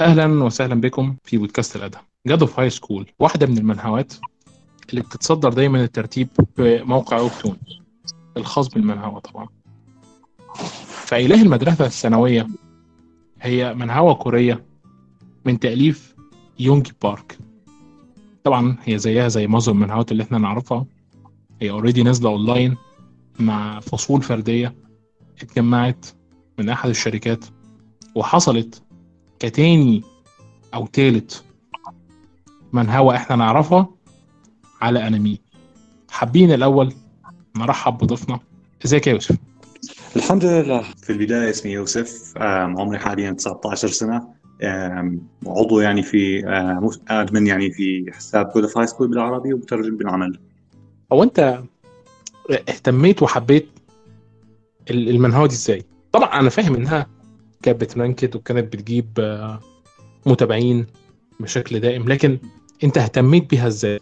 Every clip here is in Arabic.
أهلا وسهلا بكم في بودكاست الأدب. God of High School واحدة من المنهوات اللي بتتصدر دايما الترتيب في موقع Webtoon. الخاص بالمنهوة طبعا. فإله المدرسة الثانوية هي منهوة كورية من تأليف يونج بارك. طبعا هي زيها زي معظم المنهوات اللي إحنا نعرفها. هي already نازلة اونلاين مع فصول فردية اتجمعت من أحد الشركات وحصلت كتاني أو تالت منهوة إحنا نعرفها على أنمي. حابين الأول نرحب بضيفنا. إزيك يا يوسف؟ الحمد لله. في البداية اسمي يوسف. عمري حاليا 19 سنة. عضو يعني في admin يعني في حساب God High School بالعربي ومترجم بالعمل. هو أنت اهتميت وحبيت المنهوة دي إزاي؟ طبعا أنا فاهم إنها كانت بت ranked وكانت بتجيب متابعين بشكل دائم. لكن انت اهتميت بيها إزاي؟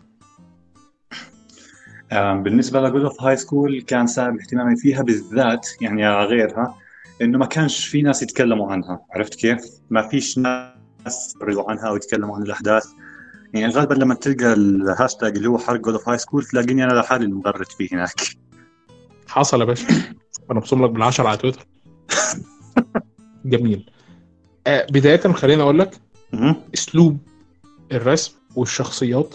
بالنسبة ل God of High School كان سبب اهتمامي فيها بالذات يعني غيرها إنه ما كانش في ناس يتكلموا عنها. عرفت كيف؟ ما فيش ناس يقروا عنها ويتكلموا عن الأحداث. يعني غالبا لما تلقى الهاشتاج اللي هو حرق God of High School تلاقيني أنا لحالي المغرد فيه هناك. حصل يا باشا. أنا ببصم لك بالعشر على تويتر. جميل. آه بداية خليني أقول لك أسلوب الرسم والشخصيات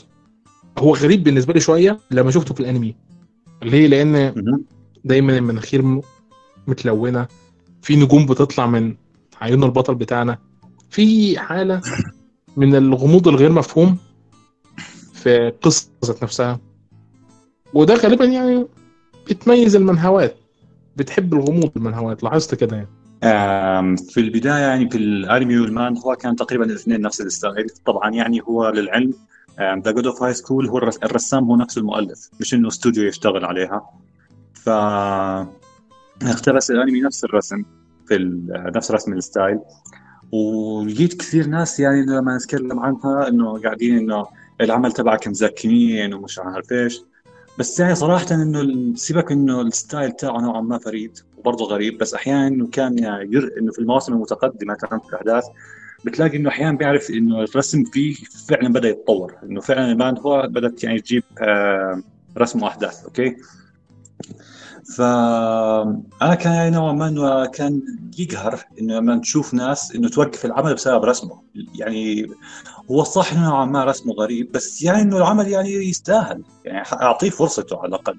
هو غريب بالنسبة لي شوية لما شفته في الأنمي. ليه؟ لأن دايما المناخير متلونة. في نجوم بتطلع من عيون البطل بتاعنا. في حالة من الغموض الغير مفهوم في القصة ذات نفسها. وده غالبا يعني بتميز المنهوات. بتحب الغموض المنهوات. لاحظت كده يعني. في البداية يعني في الانمي والمانهوا كان تقريبا الاثنين نفس ال style. طبعا يعني هو للعلم The God of High School هو الرسام هو نفس المؤلف مش إنه استوديو يشتغل عليها. ف اقتبس الانمي نفس الرسم في نفس رسم ال style. ولقيت كثير ناس يعني لما نتكلم عنها إنه قاعدين إنه العمل تبعك مزكمين ومش عارف إيش. بس يعني صراحة إنه سيبك إنه ال style تاعه نوعا ما فريد. وبرضه غريب بس أحيانا إنه كان ير... إنه في المواسم المتقدمة كانت الأحداث بتلاقي إنه أحيانا بيعرف إنه الرسم فيه فعلا بدأ يتطور إنه فعلا المانهوا بدأت يعني تجيب رسم وأحداث أوكي؟ فانا كان يعني نوعا ما كان يقهر إنه لما تشوف ناس إنه توقف العمل بسبب رسمه يعني هو صح نوعا ما رسمه غريب بس يعني إنه العمل يعني يستاهل يعني أعطيه فرصته على الأقل.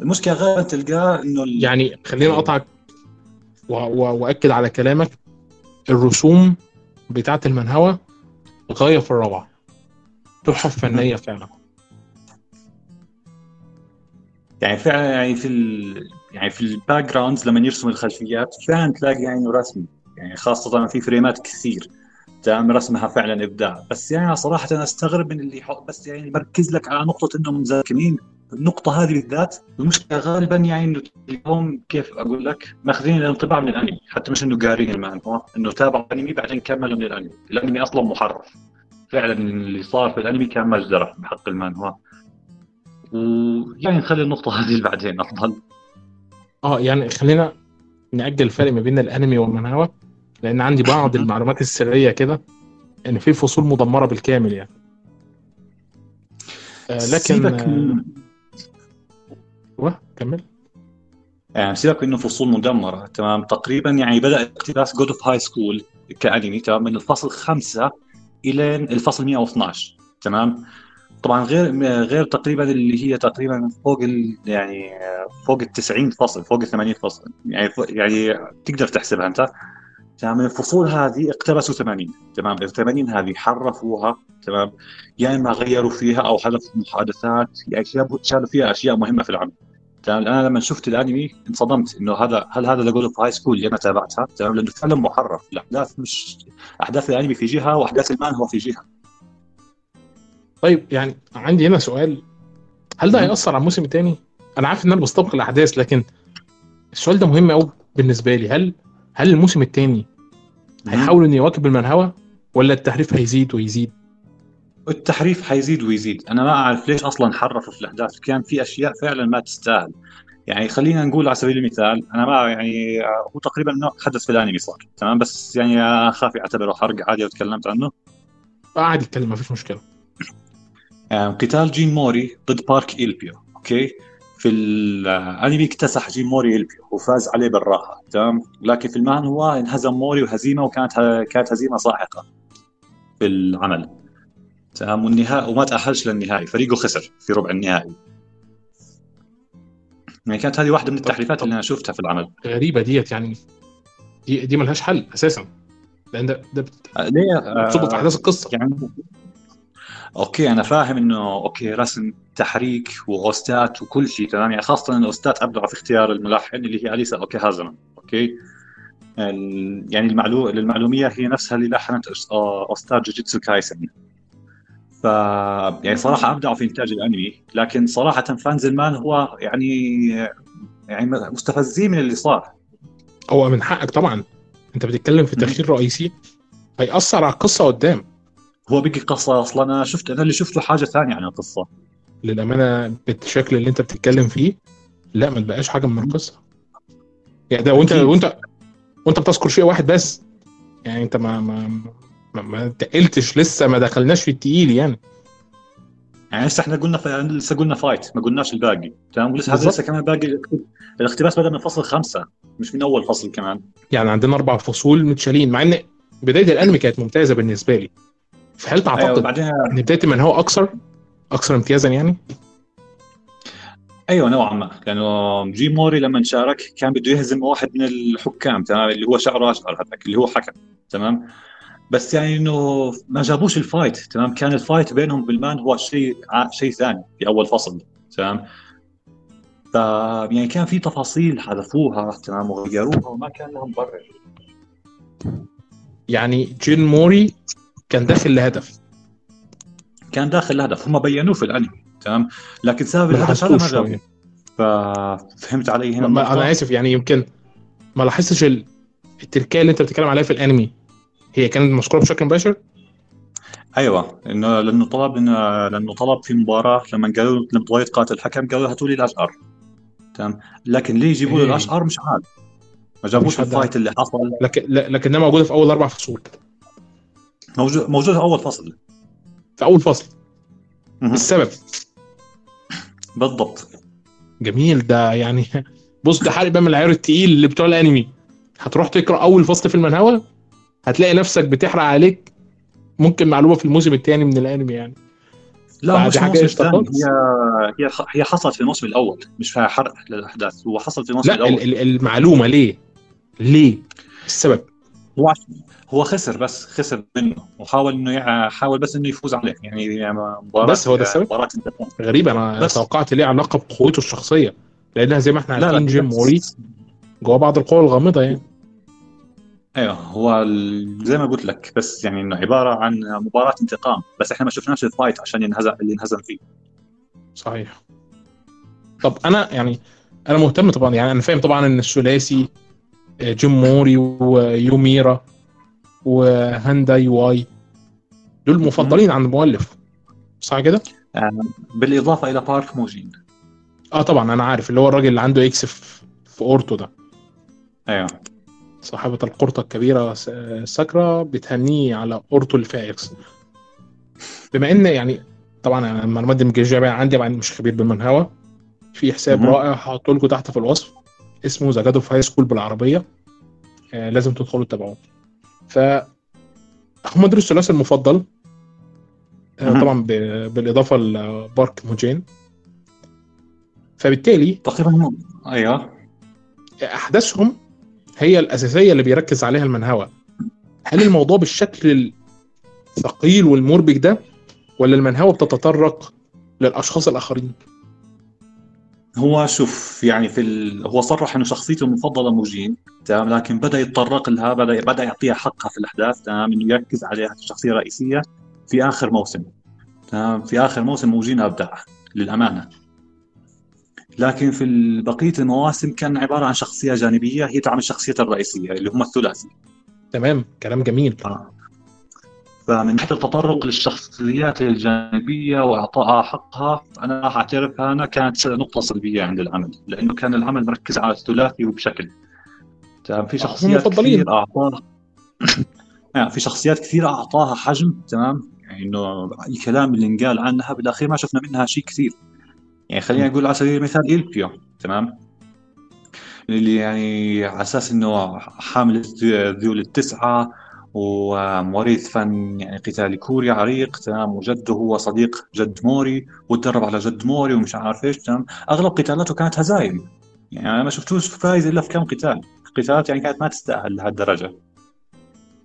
المشكلة غالبا تلقاه إنه يعني خليني أقطعك وأكد على كلامك. الرسوم بتاعة المنهوة غاية في الروعة. تحف فنية فعلا. يعني فعلا يعني في ال... يعني في ال backgrounds لما يرسم الخلفيات فعلا تلاقي يعني رسم. يعني خاصة في فريمات كثير تمام رسمها فعلا إبداع. بس يعني صراحة أنا أستغرب من اللي يحط بس يعني مركز لك على نقطة إنهم مزكمين النقطة هذه بالذات المشكلة غالبا يعني إنه اليوم كيف أقول لك ماخذين الانطباع من الأنمي حتى مش إنه قارين المانهوا إنه تابعوا الانمي بعدين كملوا من الأنمي. الأنمي أصلا محرف. فعلا اللي صار في الأنمي كان مجزره بحق المانهوا. ويعني نخلي النقطة هذه بعدين أفضل. آه يعني خلينا نأجل الفرق ما بين الأنمي والمانهوا لأن عندي بعض المعلومات السرية كده إن في فصول مدمرة بالكامل يعني. آه لكن آه أيوه كمل. يعني سيبك إنه فصول مدمرة تمام؟ تقريبا يعني بدأ اقتباس God of High School كأنمي تمام؟ من الفصل خمسة إلى الفصل 112 تمام؟ طبعا غير غير تقريبا اللي هي تقريبا فوق ال يعني فوق ال 90 فصل فوق ال 80 فصل يعني يعني تقدر تحسبها أنت. تمام؟ الفصول هذه اقتبسوا 80 تمام؟ ال 80 هذه حرفوها تمام؟ يا يعني إما غيروا فيها أو حذفوا محادثات يعني شالوا فيها أشياء مهمة في العمل. تمام؟ أنا لما شفت الأنمي انصدمت إنه هذا هل هذا The God of High School اللي أنا تابعتها تمام؟ لأنه فعلا محرف الأحداث مش أحداث الأنمي في جهة وأحداث المان هو في جهة. طيب يعني عندي هنا سؤال. هل ده هيأثر على الموسم الثاني؟ أنا عارف إن أنا بستبق الأحداث لكن السؤال ده مهم قوي بالنسبة لي. هل هل الموسم الثاني هيحاول إنه يواكب المنهوى ولا التحريف هيزيد ويزيد؟ التحريف حيزيد ويزيد. أنا ما أعرف ليش أصلا حرفوا في الاحداث كان في أشياء فعلا ما تستاهل. يعني خلينا نقول على سبيل المثال أنا ما يعني هو تقريبا نوع حدث في الأنمي صار. تمام؟ بس يعني اخاف أعتبره حرق عادي لو تكلمت عنه. آه، عادي اتكلم ما فيش مشكلة. آه، قتال جين موري ضد بارك إلبيو okay؟ في الأنمي اكتسح جين موري إلبيو وفاز عليه بالراحة. تمام؟ لكن في المانهوا انهزم موري وهزيمة وكانت كانت هزيمة ساحقة في العمل. تمام والنهائي وما تأهلش للنهائي. فريقه خسر في ربع النهائي. يعني كانت هذه واحدة من التحريفات اللي أنا شفتها في العمل. غريبة ديت يعني. دي دي ملهاش حل أساسا. لأن ده ده آه، ليه؟ بتصب في أحداث القصة. يعني okay أنا فاهم إنه okay رسم تحريك و OST ات وكل شيء تمام. يعني خاصة إن ال OST ات أبدعوا في اختيار الملحن اللي هي أليسا أوكيهازاما. okay. يعني المعلو... للمعلومية هي نفسها اللي لحنت آه، OST ات جوجيتسو كايسن. ف يعني صراحة ابدعوا في إنتاج الأنمي لكن صراحة fans المانهوا يعني يعني مستفزين من اللي صار. هو من حقك طبعا. أنت بتتكلم في تأخير رئيسي هيأثر على القصة قدام. هو بقي قصة أصلا. أنا شفت أنا اللي شفته حاجة ثانية عن القصة. للأمانة بالشكل اللي أنت بتتكلم فيه لا ما تبقاش حاجة من القصة. يعني ده وأنت. وأنت وأنت بتذكر شيء واحد بس. يعني أنت ما ما ما, ما تقلتش لسه ما دخلناش في التقيل يعني. يعني لسه إحنا قلنا في... لسه قلنا fight ما قلناش الباقي. تمام؟ ولسه. لسه كمان باقي الاقت- الاقتباس بدأ من فصل خمسة مش من أول فصل كمان. يعني عندنا أربع فصول متشالين مع إن بداية الأنمي كانت ممتازة بالنسبة لي. فهل تعتقد بعدين إن بداية المانهوا أكثر أكثر امتيازا يعني؟ أيوه نوعا ما. لأنه جين موري لما شارك كان بده يهزم واحد من الحكام تمام؟ اللي هو شعره اشقر هذاك اللي هو حكم تمام؟ بس يعني إنه ما جابوش ال fight تمام؟ كان ال fight بينهم بالمانهوا شيء شيء ثاني في أول فصل تمام؟ ف يعني كان في تفاصيل حذفوها تمام؟ وغيروها وما كان لهم مبرر يعني جين موري كان داخل لهدف كان داخل الهدف. هم بينوه في الأنمي تمام؟ لكن سبب الهدف هذا ما جابوه. ففهمت علي هنا؟ أنا آسف يعني يمكن ما لاحظتش ال- التركية اللي أنت بتتكلم عليها في الأنمي. هي كانت مذكورة بشكل مباشر؟ أيوه انه لأنه طلب إنه لأنه طلب في مباراة لما قالوا لما تبغى يتقاتل الحكم قالوا هاتوا لي الأشقر. تمام؟ لكن ليه يجيبوا له إيه. الأشقر؟ مش عاد. ما جابوش. الفايت اللي حصل. لكن لكنها موجوده في أول أربع فصول. موجود موجود أول فصل. في أول فصل. السبب. بالضبط. جميل ده يعني بص ده حرق بقى من العيار التقيل اللي بتوع الأنمي. هتروح تقرأ أول فصل في المنهوى هتلاقي نفسك بتحرق عليك ممكن معلومة في الموسم الثاني من الأنمي يعني. لا مش خالص. هي هي هي حصلت في الموسم الأول مش فيها حرق للأحداث. هو حصل في الموسم لا الأول. ال- ال- المعلومة ليه؟ ليه؟ السبب. هو هو خسر بس خسر منه. وحاول إنه يع- حاول بس إنه يفوز عليه. يعني مباراه بس هو ده السبب؟ غريب أنا بس. توقعت ليه علاقة بقوته الشخصية؟ لأنها زي ما إحنا لا عارفين لا جين بس- موري جواه بعض القوى الغامضة يعني. أيوه هو ال- زي ما قلت لك بس يعني إنه عبارة عن مباراة انتقام بس إحنا ما شفناش ال fight عشان ينهزم اللي انهزم فيه. صحيح. طب أنا يعني أنا مهتم طبعا يعني أنا فاهم طبعا إن الثلاثي آه، جين موري ويو ميرا وهان دايوي دول مفضلين عند المؤلف صح كده؟ بالإضافة إلى بارك موجين. آه طبعا أنا عارف اللي هو الراجل اللي عنده X في أورته ده. أيوه. صاحبة القورة الكبيرة ساكورا بتهنيه على فيها X بما إن يعني طبعا أنا المعلومات دي جايبها عندي طبعا مش خبير بالمانهوا في حساب مهم. رائع هحطه لكم تحت في الوصف اسمه The God of High School بالعربية. آه لازم تدخلوا تتابعوه. ف هم دول الثلاثي المفضل. آه. طبعا ب- بالإضافة لبارك موجين. فبالتالي تقريبا أيوه. أحداثهم هي الأساسية اللي بيركز عليها المانهوا. هل الموضوع بالشكل الثقيل والمربك ده ولا المانهوا بتتطرق للأشخاص الآخرين؟ هو شوف يعني في ال... هو صرح إنه شخصيته المفضلة موجين تمام؟ لكن بدأ يتطرق لها بدأ بدأ يعطيها حقها في الأحداث تمام؟ إنه يركز عليها كشخصيه رئيسية في آخر موسم تمام؟ في آخر موسم موجين أبدع للأمانة. لكن في بقيه المواسم كان عبارة عن شخصية جانبية هي تعمل الشخصيه الرئيسية اللي هم الثلاثي. تمام كلام جميل. فمن ناحيه التطرق للشخصيات الجانبية واعطائها حقها أنا راح أعترفها أنا كانت نقطة سلبية عند العمل لأنه كان العمل مركز على الثلاثي وبشكل. تمام في شخصيات كثير أعطاها. يعني في شخصيات كثير أعطاها حجم تمام؟ يعني إنه الكلام اللي انقال عنها بالأخير ما شفنا منها شيء كثير. يعني خلينا نقول على سبيل المثال إلبيو تمام؟ اللي يعني على أساس إنه حامل الذيول التسعة وموريث فن يعني قتالي كوري عريق تمام؟ وجده هو صديق جد موري وتدرب على جد موري ومش عارف إيش تمام؟ أغلب قتالاته كانت هزايم. يعني أنا ما شفتوش فايز إلا في كم قتال. قتالات يعني كانت ما تستاهل لهالدرجة.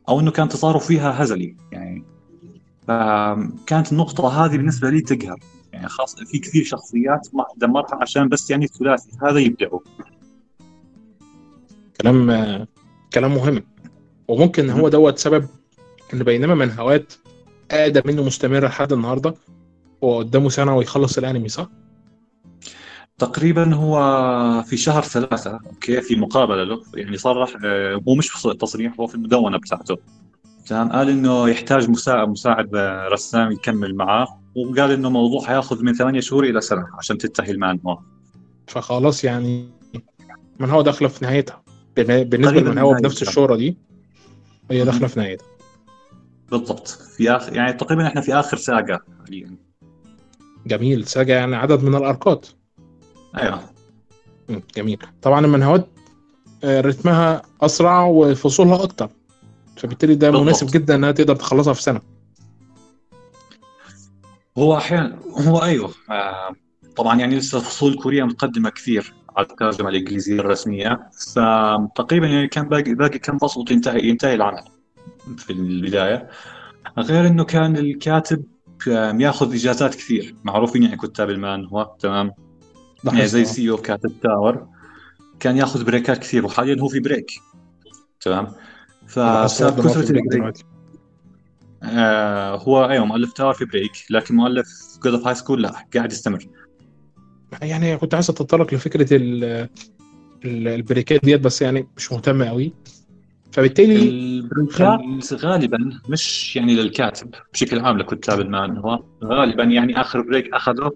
أو إنه كان تصارف فيها هزلي يعني. فكانت النقطة هذه بالنسبة لي تقهر. يعني خاص في كثير شخصيات ما دمرها عشان بس يعني الثلاثي هذا يبدعوا. كلام كلام مهم. وممكن هو دوت سبب ان بينما منهوات أقدم منه مستمره لحد النهارده هو قدامه سنة ويخلص الأنمي صح؟ تقريبا هو في شهر ثلاثة أوكي في مقابلة له. يعني صرح آه، هو مش تصريح هو في المدونة بتاعته. تمام قال إنه يحتاج مساعد مساعد رسام يكمل معاه. وقال إنه موضوع حياخذ من ثمانية شهور إلى سنة عشان تنتهي المانوا فخلاص يعني من هو داخله في نهايتها؟ بالنسبة لمن هو بنفس الشهرة دي هي داخله في نهايتها. بالضبط. في اخر يعني تقريبا إحنا في آخر ساقة حاليا. جميل. ساقة يعني عدد من الاركات أيوه. جميل. طبعا المنهوات آه، رتمها أسرع وفصولها أكتر. فبالتالي ده بالضبط. مناسب جدا إنها تقدر تخلصها في سنة. هو أحيانا هو أيوه آه طبعا يعني لسه فصول كوريا متقدمه كثير على الترجمة الإنجليزية الرسمية فتقريبا يعني كان باقي باقي كم فصل ينتهي ينتهي العمل في البداية. غير إنه كان الكاتب يأخذ إجازات كثير. معروفين يعني كتاب المانهوا تمام. يعني زي SIU كاتب Tower. كان يأخذ break ات كثير وحاليا هو في break. تمام. فبسبب كثره ال break. آه هو أيوه مؤلف Tower في break لكن مؤلف God of High School لا قاعد يستمر. يعني كنت عايز أتطرق لفكرة ال break ات ديت بس يعني مش مهتم قوي فبالتالي ال break ات غالبا مش يعني للكاتب بشكل عام لكتاب المانهوا. غالبا يعني آخر break أخذه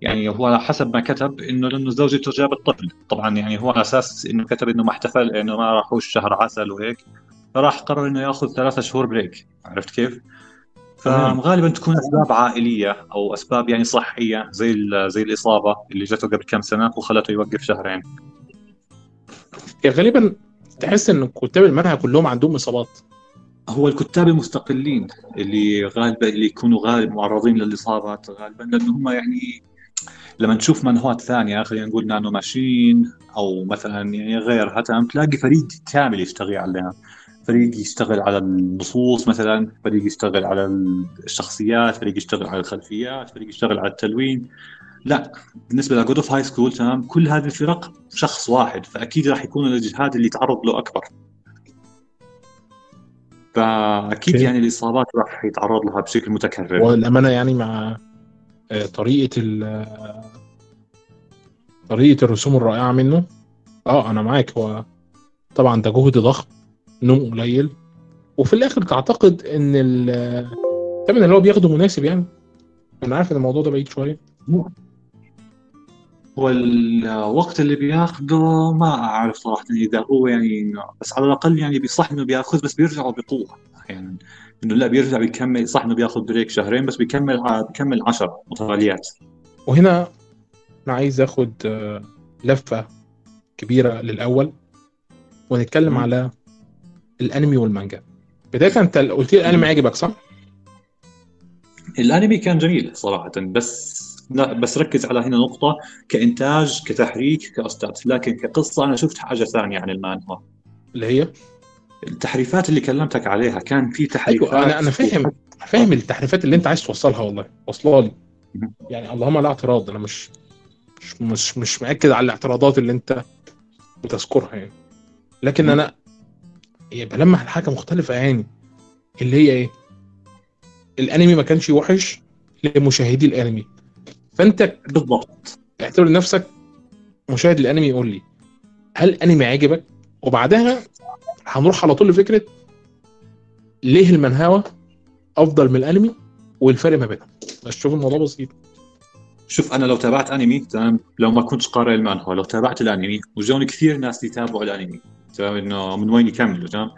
يعني هو حسب ما كتب إنه لأنه زوجته جابت طفل. طبعا يعني هو على أساس إنه كتب إنه ما احتفل إنه ما راحوش شهر عسل وهيك. فراح قرر إنه يأخذ ثلاثة شهور بريك عرفت كيف؟ فغالبا تكون أسباب عائلية أو أسباب يعني صحية زي زي الإصابة اللي جته قبل كم سنة وخلته يوقف شهرين. يعني غالبا تحس إن كتاب المنهج كلهم عندهم إصابات. هو الكتاب المستقلين اللي غالبا اللي يكونوا غالب معرضين للإصابات غالبا لأنه هم يعني لما نشوف منهوات ثانية خلينا نقول نانو ماشين أو مثلا يعني غيرها تلاقي فريق كامل يشتغل عليها فريق يشتغل على النصوص مثلا فريق يشتغل على الشخصيات فريق يشتغل على الخلفيات فريق يشتغل على التلوين. لا بالنسبة لجود أوف هاي سكول تمام كل هذه الفرق شخص واحد فأكيد راح يكون الإجهاد اللي يتعرض له أكبر. فأكيد يعني الإصابات راح يتعرض لها بشكل متكرر. والامانه يعني مع آه، طريقة طريقة الرسوم الرائعة منه آه أنا معاك هو طبعا ده جهد ضخم. نوم قليل. وفي الآخر تعتقد إن الثمن اللي هو بياخده مناسب يعني. أنا عارف إن الموضوع ده بعيد شوية. هو الوقت اللي بياخده ما أعرف صراحة إذا هو يعني بس على الأقل يعني بيصح إنه بيأخذ بس بيرجع بقوة. يعني إنه لا بيرجع بيكمل صح إنه بياخذ بريك شهرين بس بيكمل بيكمل 10 متواليات وهنا أنا عايز آخد آه، لفة كبيرة للأول. ونتكلم م. على الانمي والمانجا. بداية انت قلت لي الانمي عجبك صح؟ الانمي كان جميل صراحة بس لا بس ركز على هنا نقطة كإنتاج كتحريك كأستاذ لكن كقصة أنا شفت حاجة ثانية عن المانهوا اللي هي؟ التحريفات اللي كلمتك عليها كان في تحريفات أيوة أنا أنا فاهم فاهم التحريفات اللي أنت عايز توصلها والله واصلة لي. يعني اللهم لا اعتراض أنا مش مش مش, مش مأكد على الاعتراضات اللي أنت بتذكرها يعني. لكن أنا يبقى لما حاجة مختلفة يعني اللي هي إيه؟ الأنمي ما كانش وحش لمشاهدي الأنمي. فأنت بالضبط. اعتبر نفسك مشاهد الأنمي يقول لي هل الأنمي عجبك وبعدها هنروح على طول لفكرة ليه المنهوى أفضل من الأنمي والفرق ما بينهم. بس شوف الموضوع بسيط. شوف أنا لو تابعت أنمي تمام؟ لو ما كنتش قارئ المانهوا لو تابعت الأنمي وجوني كثير ناس يتابعوا الأنمي. تمام؟ إنه من وين يكملوا تمام؟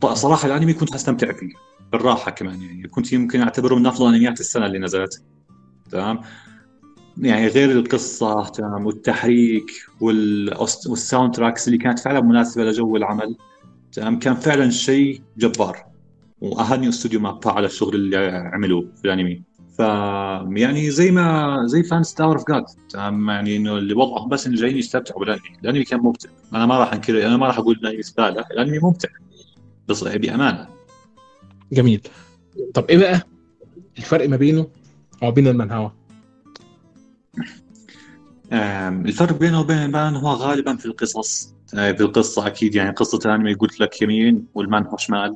ط- صراحة الأنمي كنت أستمتع فيه بالراحة كمان يعني. كنت يمكن أعتبره من أفضل أنميات السنة اللي نزلت تمام؟ يعني غير القصة تمام؟ والتحريك وال soundtracks اللي كانت فعلا مناسبة لجو العمل تمام؟ كان فعلا شيء جبار واهني استوديو مابا على الشغل اللي عملوه في الأنمي. ف يعني زي ما زي fans Tower of God يعني إنه اللي وضعهم بس إنه جايين يستمتعوا بالأنمي، الأنمي كان ممتع، أنا ما راح انكر أنا ما راح أقول الانمي زباله، الأنمي ممتع. بس بأمانة. جميل. طب إيه بقى الفرق ما بينه وما بين المانهوا؟ آم، الفرق بينه وبين المانهوا غالبا في القصص. آه، في القصة أكيد. يعني قصة الأنمي قلت لك يمين والمانهوا شمال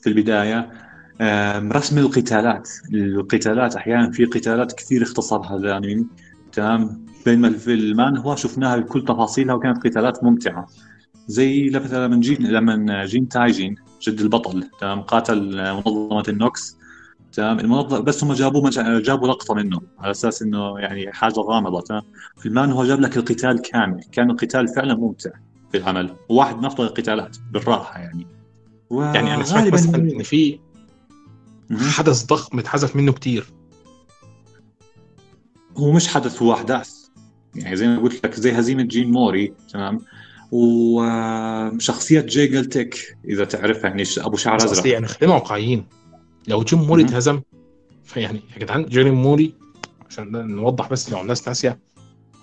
في البداية. آم، رسم القتالات. القتالات أحيانا في قتالات كثير اختصرها الأنمي. تمام؟ بينما في المانهوا شفناها بكل تفاصيلها وكانت قتالات ممتعة. زي مثلا لما جين لما جين تايجين جد البطل تمام؟ قاتل منظمة النوكس. تمام؟ المنظمة بس هم جابوا مج... جابوا لقطة منه على أساس إنه يعني حاجة غامضة تمام؟ في المانهوا جاب لك القتال كامل. كان القتال فعلا ممتع في العمل. وواحد من أفضل القتالات بالراحة يعني. و... يعني أنا سمعت مثلا إن في. حدث ضخم اتحذف منه كتير. هو مش حدث هو أحداث. يعني زي ما قلت لك زي هزيمة جين موري تمام؟ وشخصية جيجال تيك إذا تعرفها يعني أبو شعر اصل يعني خلينا واقعيين. لو جيم موري. اتهزم فيعني يا جدعان جيري موري عشان نوضح بس لو الناس ناسية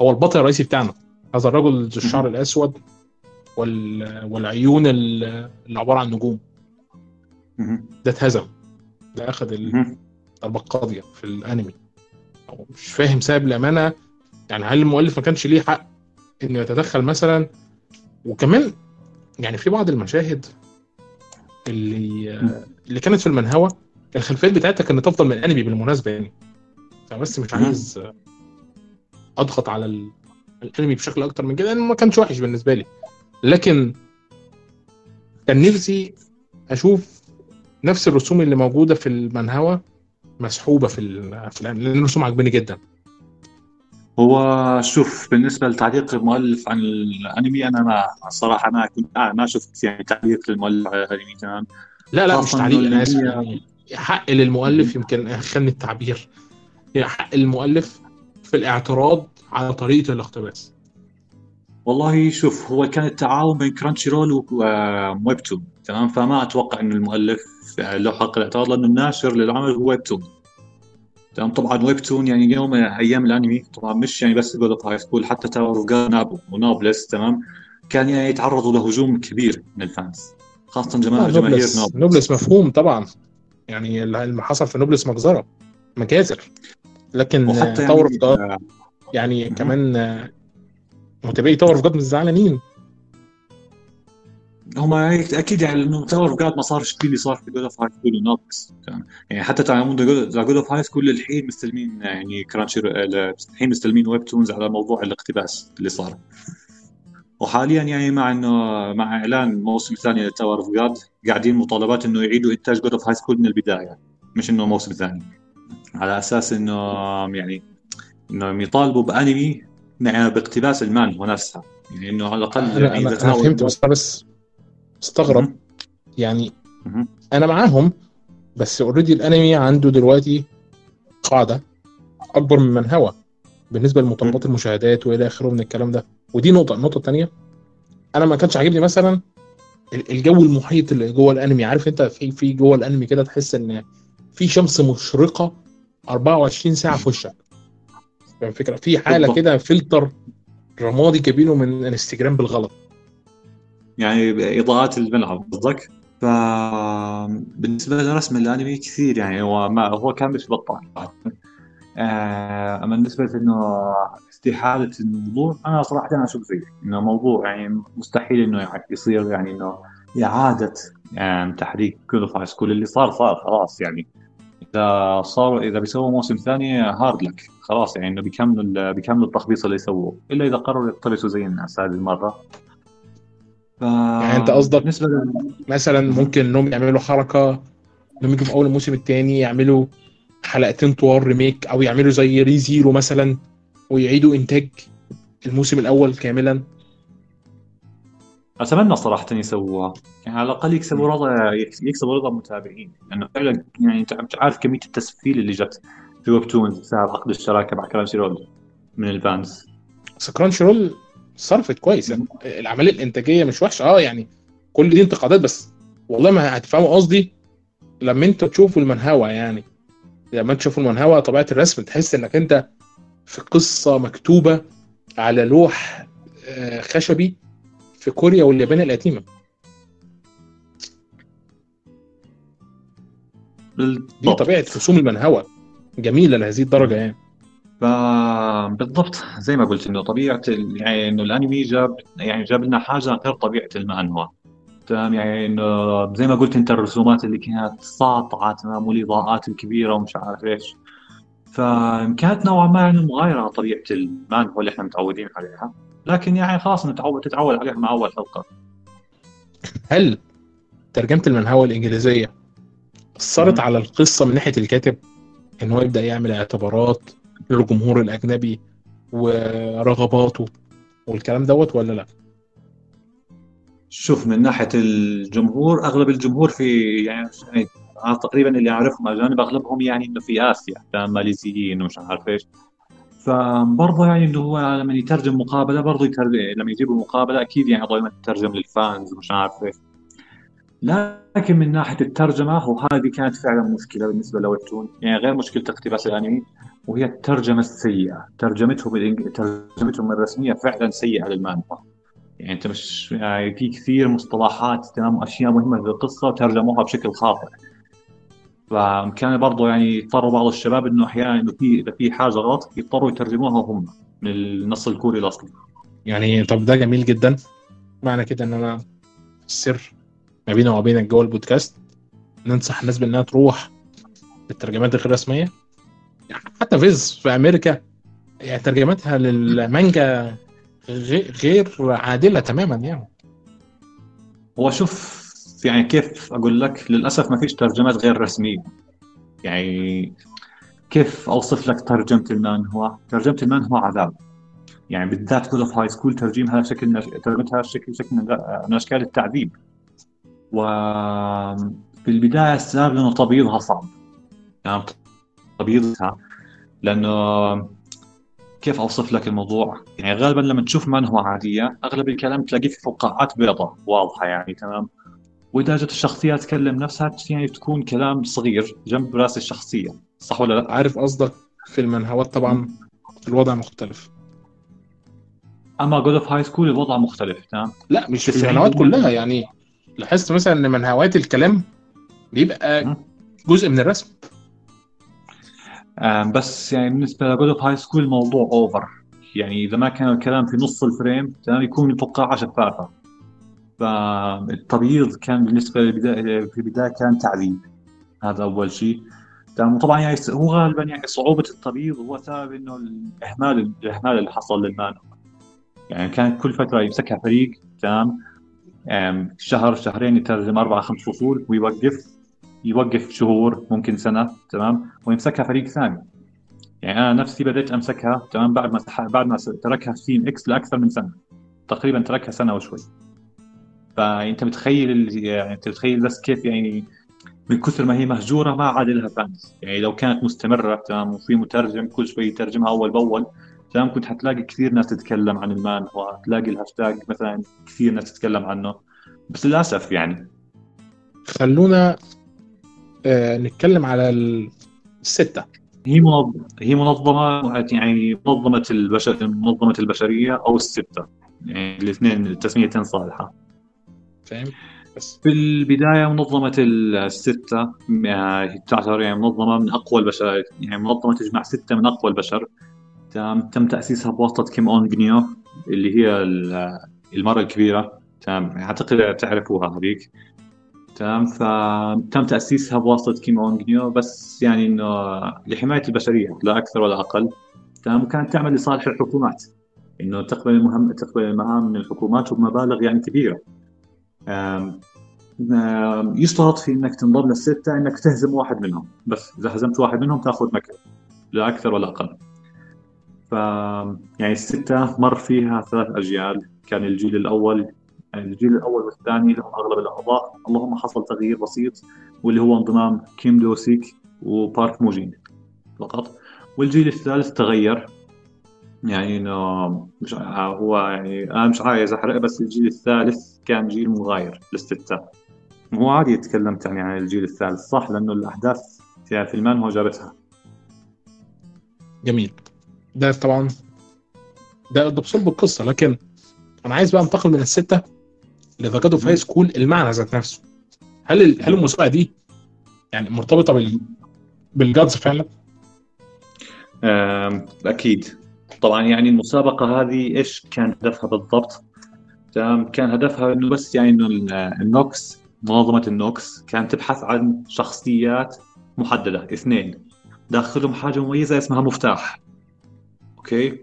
هو البطل الرئيسي بتاعنا. هذا الرجل ذو الشعر الأسود وال... والعيون ال- اللي عبارة عن نجوم. ده اتهزم. ده اخذ ال- مهم. الضربه القاضيه في الأنمي. أو مش فاهم سبب الأمانة. يعني هل المؤلف ما كانش ليه حق إنه يتدخل مثلا؟ وكمان يعني في بعض المشاهد اللي اللي كانت في المنهوى الخلفيات بتاعتها كانت أفضل من الأنمي بالمناسبة يعني. فبس مش مم. عايز أضغط على ال- الأنمي بشكل أكتر من كده لأنه ما كانش وحش بالنسبة لي. لكن كان نفسي أشوف نفس الرسوم اللي موجودة في المنهوى مسحوبة في في لأن الرسوم عجباني جدا. هو شوف بالنسبة لتعليق المؤلف عن الأنمي أنا ما صراحة ما كنت آه ما شفت يعني تعليق للمؤلف على الأنمي تمام؟ لا لا مش تعليق إنه أنا أسف. اللي هي- يعني حق للمؤلف يمكن خلني التعبير. يعني حق المؤلف في الاعتراض على طريقة الاقتباس. والله شوف هو كان التعاون بين Crunchyroll و Webtoon تمام؟ فما أتوقع إن المؤلف له حق الاعتراض لأنه الناشر للعمل هو Webtoon تمام؟ طبعا Webtoon يعني يوم أيام الأنمي. طبعا مش يعني بس God of High School حتى Tower of God و Noblesse تمام؟ كان يعني يتعرضوا لهجوم كبير من ال fans. جماهير آه، جماهير Noblesse Noblesse. Noblesse مفهوم طبعا. يعني اللي حصل في Noblesse مجزرة. مجازر. لكن وحتى Tower of يعني يعني. كمان آه، متابعي Tower of God مش زعلانين هم أكيد يعني إنه Tower of God ما صارش كل اللي صار في God of High School و Noblesse يعني حتى The God of High School الحين مستلمين يعني Crunchy الحين مستلمين Webtoons على موضوع الاقتباس اللي صار. وحاليا يعني مع انه مع إعلان موسم ثاني ل Tower of God قاعدين مطالبات إنه يعيدوا إنتاج God of High School من البداية مش إنه موسم ثاني. على أساس إنه يعني إنه يطالبوا بأنمي مع بإقتباس المانهوا نفسها يعني إنه على الأقل يعني تناول- فهمت بس بس استغرب. يعني. أنا معاهم بس already الأنمي عنده دلوقتي قاعدة أكبر من من هو بالنسبة لمطالبات المشاهدات وإلى آخره من الكلام ده. ودي نقطة. النقطة الثانية أنا ما كانش عاجبني مثلا ال- الجو المحيط اللي جوه الأنمي. عارف أنت في في جوه الأنمي كده تحس إن في شمس مشرقة 24 ساعة في وشك. فاهم الفكرة؟ في حالة. كده فلتر رمادي جايبينه من انستجرام بالغلط. يعني إضاءات الملعب قصدك؟ ف بالنسبة لرسم الأنمي كثير يعني هو ما هو كان مش بطال آه، أما بالنسبة إنه استحالة الموضوع أنا صراحة أنا أشوف زي إنه موضوع يعني مستحيل إنه يصير يعني إنه إعادة يعني تحريك High School اللي صار صار خلاص يعني. إذا صار إذا بيسووا موسم ثاني hard luck خلاص يعني إنه بيكملوا بيكملوا التخبيص اللي سووه إلا إذا قرروا يقتبسوا زي الناس هذه المرة. ف... يعني أنت قصدك بالنسبة لل... مثلا ممكن إنهم يعملوا حركة لما يجوا في أول الموسم الثاني يعملوا حلقتين طوال remake أو يعملوا زي Re:Zero مثلا ويعيدوا إنتاج الموسم الأول كاملا. أتمنى صراحة يسووها. يعني على الأقل يكسبوا رضا يكسبوا رضا المتابعين لأنه فعلا يعني أنت عارف كمية التسفيل اللي جت في Webtoons بسبب عقد الشراكة مع Crunchyroll من ال fans. بس Crunchyroll صرفت كويس. يعني العملية الإنتاجية مش وحشة. آه يعني كل دي انتقادات بس. والله ما هتفهموا قصدي لما انت تشوفوا المنهوى يعني لما تشوفوا المنهوى طبيعة الرسم تحس إنك أنت في قصة مكتوبة على لوح آه، خشبي في كوريا واليابان القديمة. دي طبيعة رسوم المنهوى جميلة لهذه الدرجة يعني. بالضبط زي ما قلت إنه طبيعة يعني إنه الأنمي جاب يعني جاب لنا حاجة غير طبيعة المانهوا. تمام؟ يعني إنه زي ما قلت أنت الرسومات اللي كانت ساطعة تمام؟ والإضاءات الكبيرة ومش عارف إيش. فكانت نوعا ما يعني مغايرة على طبيعة المانهوا اللي إحنا متعودين عليها. لكن يعني خلاص نتعود تتعود عليها مع أول حلقة. هل ترجمة المنهوى الإنجليزية أثرت على القصة من ناحية الكاتب؟ ان هو يبدأ يعمل اعتبارات للجمهور الأجنبي ورغباته والكلام دوت ولا لأ؟ شوف من ناحية الجمهور أغلب الجمهور في يعني, يعني تقريبا اللي أعرفهم اجانب أغلبهم يعني إنه في آسيا ماليزيين ومش عارف إيش. فبرضه يعني إنه هو لما يترجم مقابلة برضه يترجم لما يجيبوا مقابلة أكيد يعني ضروري يترجم للفانز ومش عارف إيش. لكن من ناحية الترجمة وهذه كانت فعلا مشكلة بالنسبة لويبتون يعني غير مشكلة اقتباس الأنمي. وهي الترجمة السيئة. ترجمته بالإنج... ترجمتهم الرسمية فعلا سيئة للمانهوا يعني أنت مش يعني في كثير مصطلحات تمام واشياء مهمة في القصة وترجموها بشكل خاطئ. فكان برضه يعني يضطروا بعض الشباب إنه أحيانا إنه في إذا في حاجة غلط يضطروا يترجموها هم من النص الكوري الأصلي. يعني طب ده جميل جدا. معنى كده إن أنا السر ما بيننا وما بينك جوه البودكاست ننصح الناس بإنها تروح للترجمات الغير رسمية. حتى VIZ في أمريكا يعني ترجمتها للمانجا غير عادلة تماما يعني. هو شوف يعني كيف أقول لك؟ للأسف ما فيش ترجمات غير رسمية. يعني كيف أوصف لك ترجمة المانهوا؟ ترجمة المانهوا عذاب. يعني بالذات God of High School ترجمها شكل. ترجمتها شكل شكل من أشكال التعذيب. وفي البداية صار لأنه تبييضها صعب. يعني تبييضها لأنه كيف أوصف لك الموضوع؟ يعني غالبا لما تشوف منهوى عادية أغلب الكلام تلاقيه في فقاعات بيضاء واضحة يعني تمام؟ وإذا جت الشخصية تكلم نفسها يعني تكون كلام صغير جنب رأس الشخصية صح ولا لا؟ عارف قصدك في المنهوات طبعا الوضع مختلف. أما God of High School الوضع مختلف تمام؟ لا مش في المنهوات كلها يعني لاحظت مثلا إن منهوات الكلام بيبقى جزء من الرسم. بس يعني بالنسبة ل God of High School الموضوع over يعني إذا ما كان الكلام في نص ال frame تمام يكون الفقاعه شفافه فالتبييض كان بالنسبة للبداية في البداية كان تعذيب هذا أول شيء. وطبعا يعني هو غالبا يعني صعوبة التبييض هو سبب إنه الإهمال الإهمال اللي حصل للمانهوا يعني كان كل فترة يمسكها فريق تمام شهر شهرين يترجم أربع خمس فصول ويوقف. يوقف شهور ممكن سنة تمام؟ ويمسكها فريق ثاني. يعني أنا نفسي بديت أمسكها تمام؟ بعد ما بعد ما تركها Team X لأكثر من سنة. تقريبا تركها سنة وشوي. فأنت متخيل يعني أنت متخيل بس كيف يعني من كثر ما هي مهجورة ما عاد لها fans يعني لو كانت مستمرة تمام؟ وفي مترجم كل شوي يترجمها أول بأول تمام؟ كنت حتلاقي كثير ناس تتكلم عن المان وتلاقي الهاشتاج مثلا كثير ناس تتكلم عنه. بس للأسف يعني. خلونا آه نتكلم على الستة. هي منظمة هي منظمة يعني منظمة البشر منظمة البشرية أو الستة. يعني الاثنين التسميتين صالحة. فاهم؟ بس. في البداية منظمة الستة يعني تعتبر يعني منظمة من أقوى البشر يعني منظمة تجمع ستة من أقوى البشر. تم تم تأسيسها بواسطة كيم أون جنيو اللي هي المرأة الكبيرة. تمام أعتقد تعرفوها هذيك. تمام فتم تأسيسها بواسطة كيم أون جنيو بس يعني إنه لحماية البشرية لا أكثر ولا أقل. تمام وكانت تعمل لصالح الحكومات إنه تقبل المهم تقبل المهام من الحكومات وبمبالغ يعني كبيرة. آه، يشترط في إنك تنضم للستة إنك تهزم واحد منهم. بس إذا هزمت واحد منهم تأخذ مكان لا أكثر ولا أقل. ف يعني الستة مر فيها ثلاث أجيال. كان الجيل الأول يعني الجيل الأول والثاني لهم أغلب الأعضاء. اللهم حصل تغيير بسيط واللي هو انضمام كيم دوسيك وبارك موجين فقط. والجيل الثالث تغير. يعني إنه مش هو يعني أنا مش عايز أحرق بس الجيل الثالث كان جيل مغاير للستة هو عادي تكلمت يعني عن الجيل الثالث صح؟ لأنه الأحداث في المانهوا جابتها. جميل. ده طبعا ده ده بصلب القصة لكن أنا عايز بقى أنتقل من الستة God of High School المعنى ذات نفسه. هل هل المسابقة دي يعني مرتبطة بال بال gods فعلا؟ أكيد. طبعا يعني المسابقة هذه إيش كان هدفها بالضبط؟ كان هدفها إنه بس يعني إنه ال- النوكس منظمة النوكس كانت تبحث عن شخصيات محددة اثنين داخلهم حاجة مميزة اسمها مفتاح. Okay؟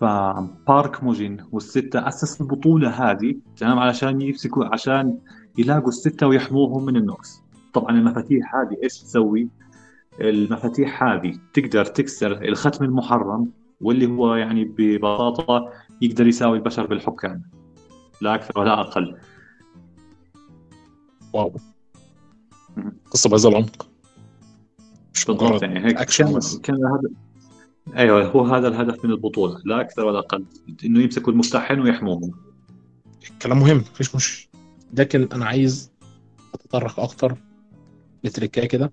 فبارك موجين والستة أسس البطولة هذه تمام علشان يمسكوا عشان يلاقوا الستة ويحموهم من ال Nox طبعا المفاتيح هذه إيش تسوي؟ المفاتيح هذه تقدر تكسر الختم المحرم واللي هو يعني ببساطة يقدر يساوي البشر بالحكام لا أكثر ولا أقل واو. قصة بهذا العمق مش مجرد يعني هيك بس. كان هذا أيوه هو هذا الهدف من البطولة لا أكثر ولا أقل إنه يمسكوا المفتاحين ويحموهم كلام مهم مفيش مش لكن أنا عايز أتطرق أكتر لتريكايه كده.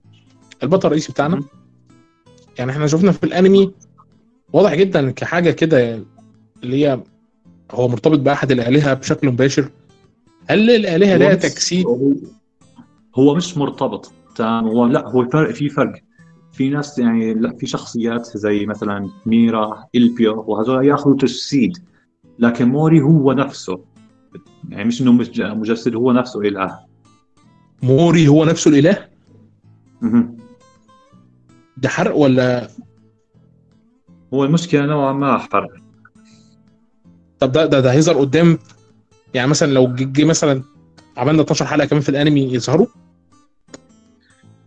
البطل الرئيسي بتاعنا. مم. يعني إحنا شفنا في الأنمي واضح جدا كحاجة كده اللي هي هو مرتبط بأحد الآلهة بشكل مباشر. هل الآلهة لها تجسيد؟ هو- هو مش مرتبط تمام؟ هو لا هو فرق في فرق. في ناس يعني لا في شخصيات زي مثلا ميرا إلبيو وهذول يأخذوا تجسيد لكن موري هو نفسه. يعني مش إنه مش مجسد هو نفسه إله. موري هو نفسه الإله؟ مهم. ده حرق ولا؟ هو المشكلة نوعا ما حرق. طب ده ده, ده هيظهر قدام يعني مثلا لو جه مثلا عملنا 12 حلقة كمان في الأنمي يظهروا؟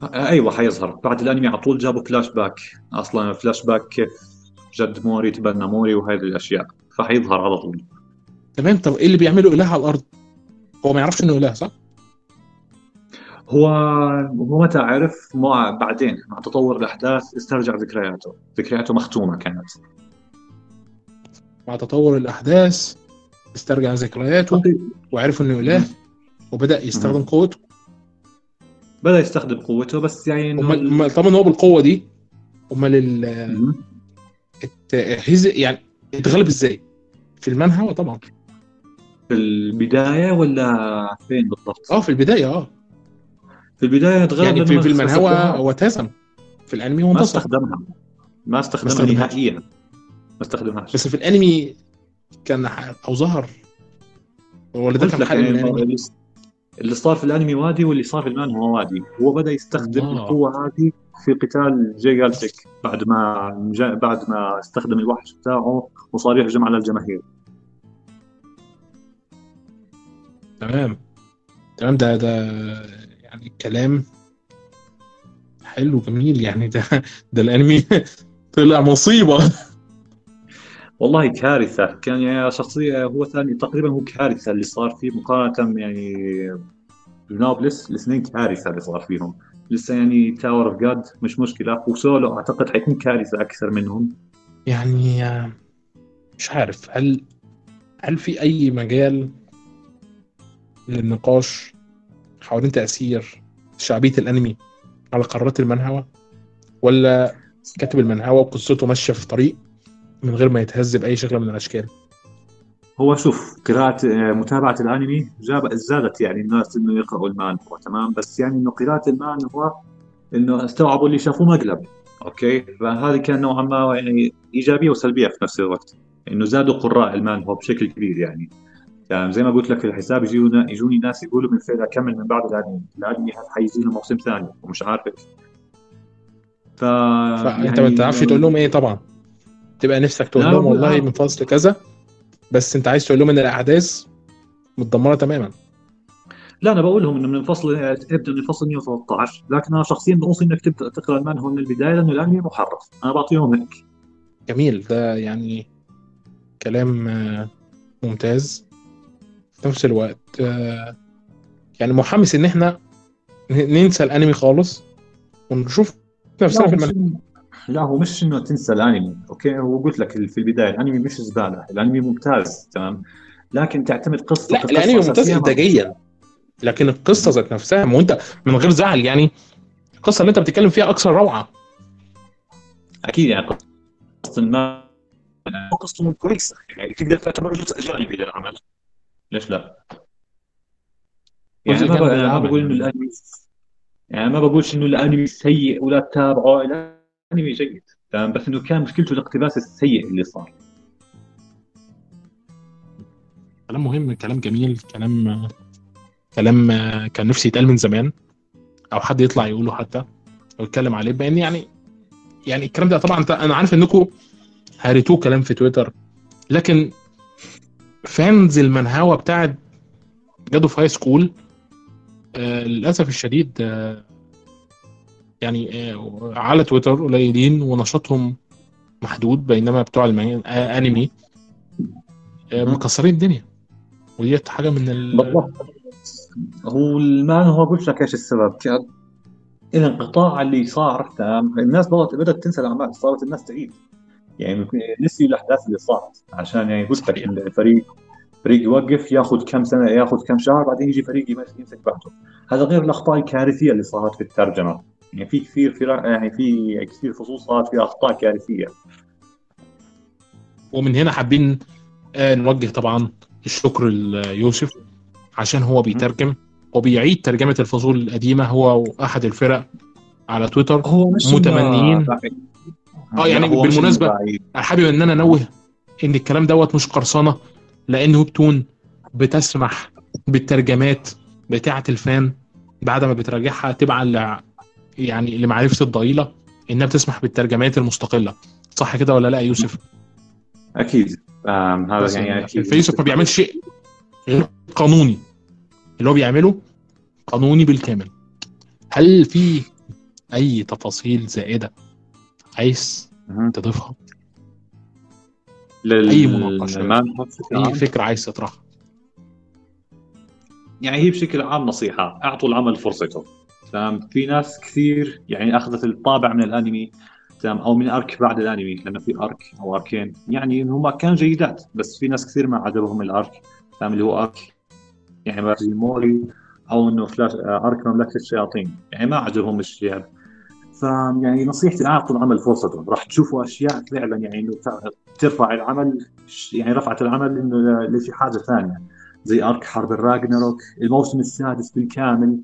أيوه حيظهر. بعد الأنمي على طول جابوا فلاش باك أصلا فلاش باك كيف جد موري تبنى موري وهذه الأشياء. فحيظهر على طول. تمام طب إيه اللي بيعمله إله على الأرض؟ هو ما يعرفش إنه إله صح؟ هو هو متى عرف مع بعدين مع تطور الأحداث استرجع ذكرياته. ذكرياته مختومة كانت. مع تطور الأحداث استرجع ذكرياته وعرف إنه إله وبدأ يستخدم قوته. بدأ يستخدم قوته بس يعني إنه امال أمال طبعا هو بالقوة دي امال ال-. التهز يعني اتغلب إزاي؟ في المنهى طبعا في البداية ولا فين بالضبط؟ آه في البداية آه في البداية تغلب يعني في, في المنهوى. هو اتهزم في الأنمي هو ما استخدمها ما استخدمها. نهائيا ما استخدمهاش بس في الأنمي كان أو ظهر ولا ده كان حل من يعني الأنمي اللي- صار في الانمي وادي واللي صار في المان هو وادي. هو بدأ يستخدم الله. القوة هذه في قتال جي جالتيك بعد ما جا بعد ما استخدم الوحش بتاعه وصار يهجم على الجماهير. تمام. تمام ده ده يعني كلام حلو جميل يعني ده ده الانمي طلع مصيبة. والله كارثة. كان يعني شخصية هو ثاني تقريبا هو كارثة اللي صار فيه مقارنة يعني ب Noblesse الاثنين كارثة اللي صار فيهم. لسه يعني Tower of God مش مشكلة. وسولو أعتقد حيكون كارثة أكثر منهم. يعني آه، مش عارف. هل هل في أي مجال للنقاش حوالين تأثير شعبية الأنمي على قرارات المنهوى ولا كاتب المنهوى وقصته ماشية في طريق من غير ما يتهز بأي شكل من الأشكال. هو شوف قراءة آه، متابعة الأنمي جاب زادت يعني الناس إنه يقرأوا المانهوا تمام؟ بس يعني إنه قراءة المانهوا إنه استوعبوا اللي شافوه مقلب أوكي؟ فهذه كان نوعا ما يعني إيجابية وسلبية في نفس الوقت إنه زادوا قراء المانهوا بشكل كبير يعني. يعني زي ما قلت لك في الحساب يجونا يجوني ناس يقولوا من فين أكمل من بعد الأنمي الأنمي حيجي له موسم ثاني؟ ومش عارف. إيش. ف فانت ما تعرفش تقول لهم إيه طبعا. تبقى نفسك تقول لهم. والله من فصل كذا بس انت عايز تقول لهم إن الأحداث متدمرة تماما. لا أنا بقول لهم إنه من الفصل ابدا من الفصل 113 لكن أنا شخصيا بنصي إنك تبدأ تقرأ المانهوا من البداية لأنه الانمي محرف. أنا بعطيهم هيك. جميل. ده يعني كلام آه، ممتاز. في نفس الوقت آه، يعني محمس إن إحنا ننسى الأنمي خالص ونشوف نفسنا في مش لا هو مش إنه تنسى الأنمي أوكي؟ هو قلت لك في البداية الأنمي مش زبالة الأنمي ممتاز تمام؟ لكن تعتمد قصة لا قصة الأنمي ممتاز انتاجيا. لكن القصة ذات نفسها ما هو أنت من غير زعل يعني القصة اللي أنت بتتكلم فيها أكثر روعة. أكيد يعني قصة ما قصته كويسة. يعني تقدر تعتبر جزء جانبي للعمل ليش لا؟ يعني ما. بقول إنه الانمي يعني ما بقولش إنه الأنمي سيء ولا تتابعه الانمي جيد. تمام؟ بس إنه كان مشكلته الاقتباس السيء اللي صار. كلام مهم كلام جميل كلام كلام كان نفسي يتقال من زمان أو حد يطلع يقوله حتى أو يتكلم عليه بأن يعني يعني الكلام ده طبعا أنا عارف إنكم هريتوه كلام في تويتر لكن fans المنهوى بتاعت God of High School آه للأسف الشديد آه يعني آه على تويتر قليلين ونشاطهم محدود بينما بتوع المان- آه آه مكسرين الدنيا. وديت حاجة من ال... بالضبط. هو المان هو قلت لك إيش السبب؟ الانقطاع اللي صار تمام. الناس بدات بدأت تنسى الأعمال صارت الناس تعيد. يعني نسيوا الأحداث اللي صارت. عشان يعني قلت لك. الفريق فريق يوقف ياخذ كم سنة ياخذ كم شهر بعدين يجي فريق يمسك بعده هذا غير الأخطاء الكارثية اللي صارت في الترجمة. يعني في كثير في يعني في كثير فصول صارت فيها أخطاء كارثية ومن هنا حابين آه، نوجه طبعا الشكر ليوسف عشان هو بيترجم وبيعيد ترجمة الفصول القديمة هو وأحد الفرق على تويتر هو مش متمنيين. آه، يعني بعيد. حابب إن أنا أنوه إن الكلام دوت مش قرصنة لأن ويبتون بتسمح بالترجمات بتاعة الفان بعد ما بتراجعها تبعا يعني لمعرفة الضئيلة إنها بتسمح بالترجمات المستقلة. صح كده ولا لأ يا يوسف؟ أكيد. هذا بس يعني أكيد. فيوسف ما بيعملش شيء غير قانوني. اللي هو بيعمله قانوني بالكامل. هل في أي تفاصيل زائدة عايز. تضيفها؟ لل-. للمانهوا بشكل أي عام. فكرة عايز تطرحها؟ يعني هي بشكل عام نصيحة. أعطوا العمل فرصته تمام؟ في ناس كثير يعني أخذت الطابع من الأنمي تمام؟ أو من أرك بعد الأنمي لأنه في أرك أو أركين يعني هم كان جيدات بس في ناس كثير ما عجبهم الأرك تمام؟ اللي هو أرك يعني مثل موري أو إنه فلاش آه، أرك مملكة الشياطين يعني ما عجبهم الشيء. ف يعني نصيحتي أعطوا العمل فرصته راح تشوفوا أشياء فعلا يعني إنه ترفع العمل يعني رفعت العمل إنه لشي حاجة ثانية. زي arc حرب الراجناروك الموسم السادس بالكامل.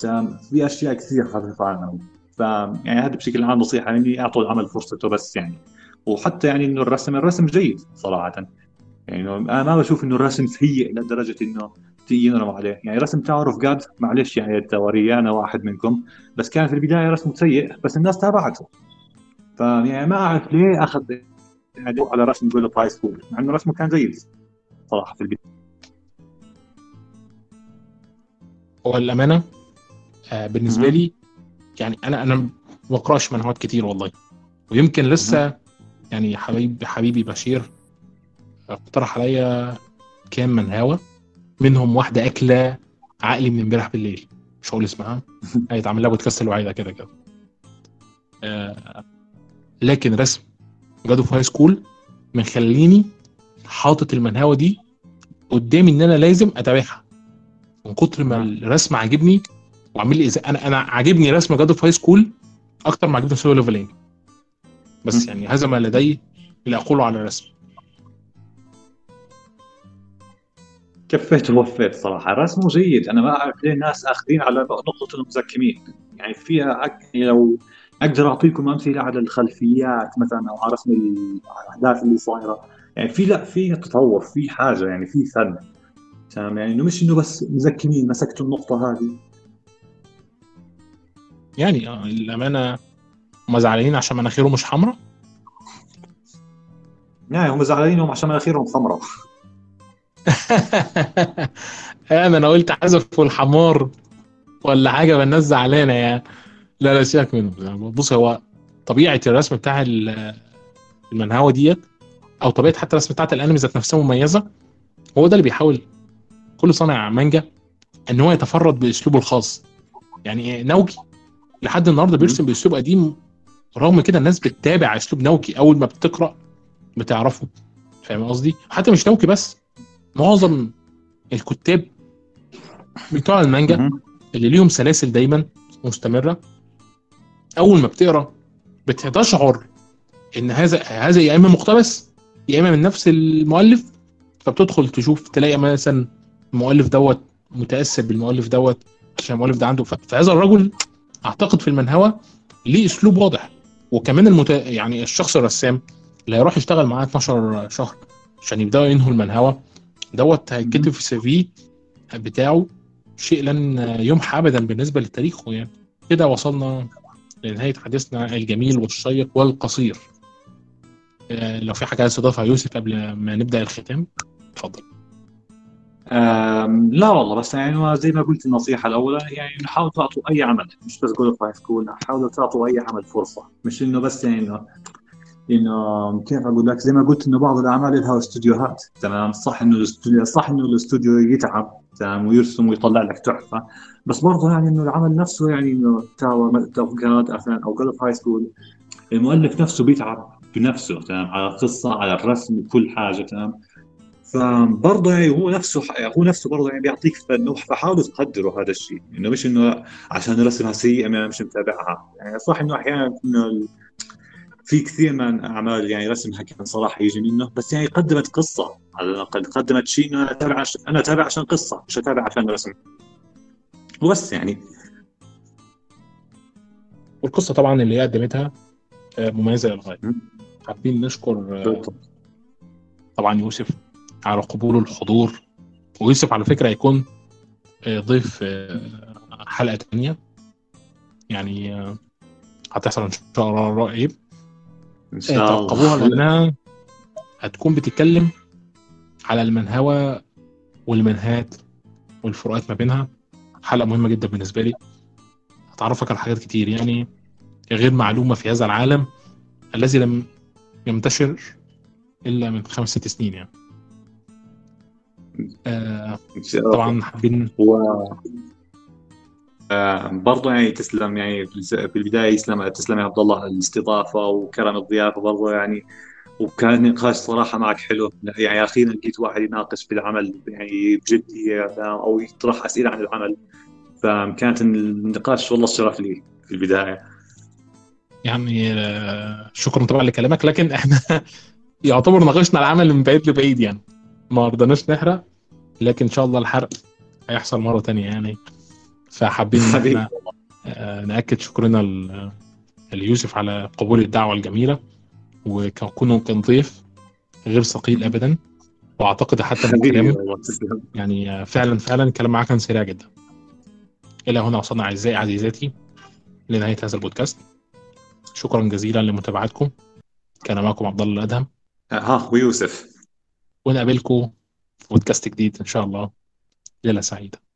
في أشياء كثير حترفع عنه ف يعني هذا بشكل عام نصيحة مني أعطوا العمل فرصته بس يعني. وحتى يعني إنه الرسم الرسم جيد صراحة. يعني أنا ما بشوف إنه الرسم سيء لدرجة إنه يتنمر عليه يعني رسم Tower of God معلش يعني التوريه أنا واحد منكم. بس كان في البداية رسمه سيء بس الناس تابعته. ف يعني ما أعرف ليه أخذ يعني على رسم God of High School مع إنه رسمه كان جيد صراحة في البداية. هو الامانه آه بالنسبة مهم. لي يعني أنا أنا ما بقراش منهوات كتير والله. ويمكن لسه يعني حبيبي حبيبي بشير اقترح عليا كام منهوى منهم واحدة أكلة عقلي من امبارح بالليل. مش هقول اسمها. هيتعمل لها بودكاست الوعي كده كده. آه لكن رسم God of High School مخليني حاطط المنهوى دي قدامي إن أنا لازم أتابعها. من كتر ما نعم. الرسم عاجبني وعامل لي إزاي. أنا أنا عاجبني رسم God of High School أكتر ما عاجبني Solo Leveling. بس م. يعني هذا ما لدي لاقوله على الرسم. كفيت ووفيت صراحة. رسمه جيد. أنا ما أعرف ليه الناس أخذين على نقطة انهم مزكمين يعني فيها أك... يعني لو أقدر أعطيكم أمثلة على الخلفيات مثلا أو على رسم الأحداث اللي صايرة. يعني في لا في تطور في حاجة يعني في فن. تمام؟ يعني إنه مش إنه بس مزكمين مسكتوا النقطة هذه. يعني آه، الأمانة هم زعلانين عشان مناخيره مش حمراء؟ يعني هم زعلانين هم عشان مناخيرهم خمراء أنا أنا قلت حذف الحمار ولا حاجة ما الناس زعلانة يعني. لا لا سيبك منه. بص هو طبيعة الرسم بتاع ال- المنهوة ديت أو طبيعة حتى الرسم بتاعت الأنمي ذات نفسها مميزة. هو ده اللي بيحاول كل صانع مانجا إن هو يتفرد بأسلوبه الخاص. يعني ناوكي لحد النهارده بيرسم بأسلوب قديم رغم كده الناس بتتابع أسلوب ناوكي أول ما بتقرأ بتعرفه. فاهم قصدي؟ حتى مش ناوكي بس معظم الكتاب بتوع المانجا. اللي ليهم سلاسل دايما مستمرة أول ما بتقرأ بتشعر إن هذا هذا يا إما مقتبس يا إما من نفس المؤلف فبتدخل تشوف تلاقي مثلا المؤلف دوت متأثر بالمؤلف دوت عشان المؤلف ده عنده. فهذا الرجل أعتقد في المنهوى ليه أسلوب واضح. وكمان المت... يعني الشخص الرسام اللي هيروح يشتغل معاه 12 شهر عشان يبدأوا ينهوا المنهوى. دوت هيتكتب في ال CV بتاعه شيء لن يمحى ابدا بالنسبة لتاريخه يعني كده وصلنا لنهاية حديثنا الجميل والشيق والقصير. آه، لو في حاجة عايز تضيفها يوسف قبل ما نبدأ الختام اتفضل. لا والله بس يعني زي ما قلت النصيحة الأولى يعني حاولوا تعطوا أي عمل مش بس God of High School حاولوا تعطوا أي عمل فرصة مش إنه بس يعني إنه كيف أقول لك زي ما قلت إنه بعض الأعمال لها استوديوهات تمام؟ صح إنه الاستوديو صح إنه الاستوديو يتعب تمام؟ ويرسم ويطلع لك تحفة بس برضه يعني إنه العمل نفسه يعني Tower of God مثلا أو God of High School المؤلف نفسه بيتعب بنفسه تمام؟ على القصة على الرسم كل حاجة تمام؟ فبرضه يعني هو نفسه هو نفسه برضه يعني بيعطيك فانه فحاولوا تقدروا هذا الشيء. إنه مش إنه عشان رسمها سيء أنا مش متابعها. يعني صح إنه أحيانا إنه في كثير من أعمال يعني رسمها كان صراحة يجي منه بس يعني قدمت قصة. على الأقل قدمت شيء إنه أنا أتابع عش... أنا أتابع عشان قصة مش أتابع عشان رسم. وبس يعني. والقصة طبعا اللي هي قدمتها آه، مميزة للغاية. حابين نشكر آه، طبعا يوسف. على قبوله الحضور. ويوسف على فكرة هيكون آه، ضيف آه، حلقة تانية. يعني آه، هتحصل إن شاء الله قريب إن شاء ترقبوها الله. لانها هتكون بتتكلم على المنهوى والمنهات والفروقات ما بينها. حلقة مهمة جدا بالنسبة لي. هتعرفك على حاجات كتير. يعني غير معلومة في هذا العالم الذي لم ينتشر إلا من خمس ست سنين يعني. آه طبعا حابين و آه، برضه يعني تسلم يعني في البداية يسلم تسلم يا عبد الله الاستضافة وكرم الضيافه برضه يعني. وكان النقاش صراحة معك حلو. يعني أخيرا لقيت واحد يناقش في العمل يعني بجديه؟ أو يطرح أسئلة عن العمل. فكانت النقاش والله الشرف لي في البداية. يعني شكرا طبعا لكلامك لكن إحنا يعتبر ناقشنا العمل من بعيد لبعيد يعني. ما رضناش نحرق لكن إن شاء الله الحرق هيحصل مرة تانية يعني. فحابين إن حبيبي. إحنا آه، نأكد شكرنا ليوسف على قبول الدعوة الجميلة. وكونه كان ضيف غير ثقيل ابدا. وأعتقد حتى من كلامه تسلم. يعني آه، فعلا فعلا الكلام معاه كان سريع جدا. إلى هنا وصلنا أعزائي عزيزاتي لنهاية هذا البودكاست. شكرا جزيلا لمتابعتكم. كان معكم عبد الله الأدهم. ها ويوسف. ونقابلكم في بودكاست جديد إن شاء الله. ليله سعيدة.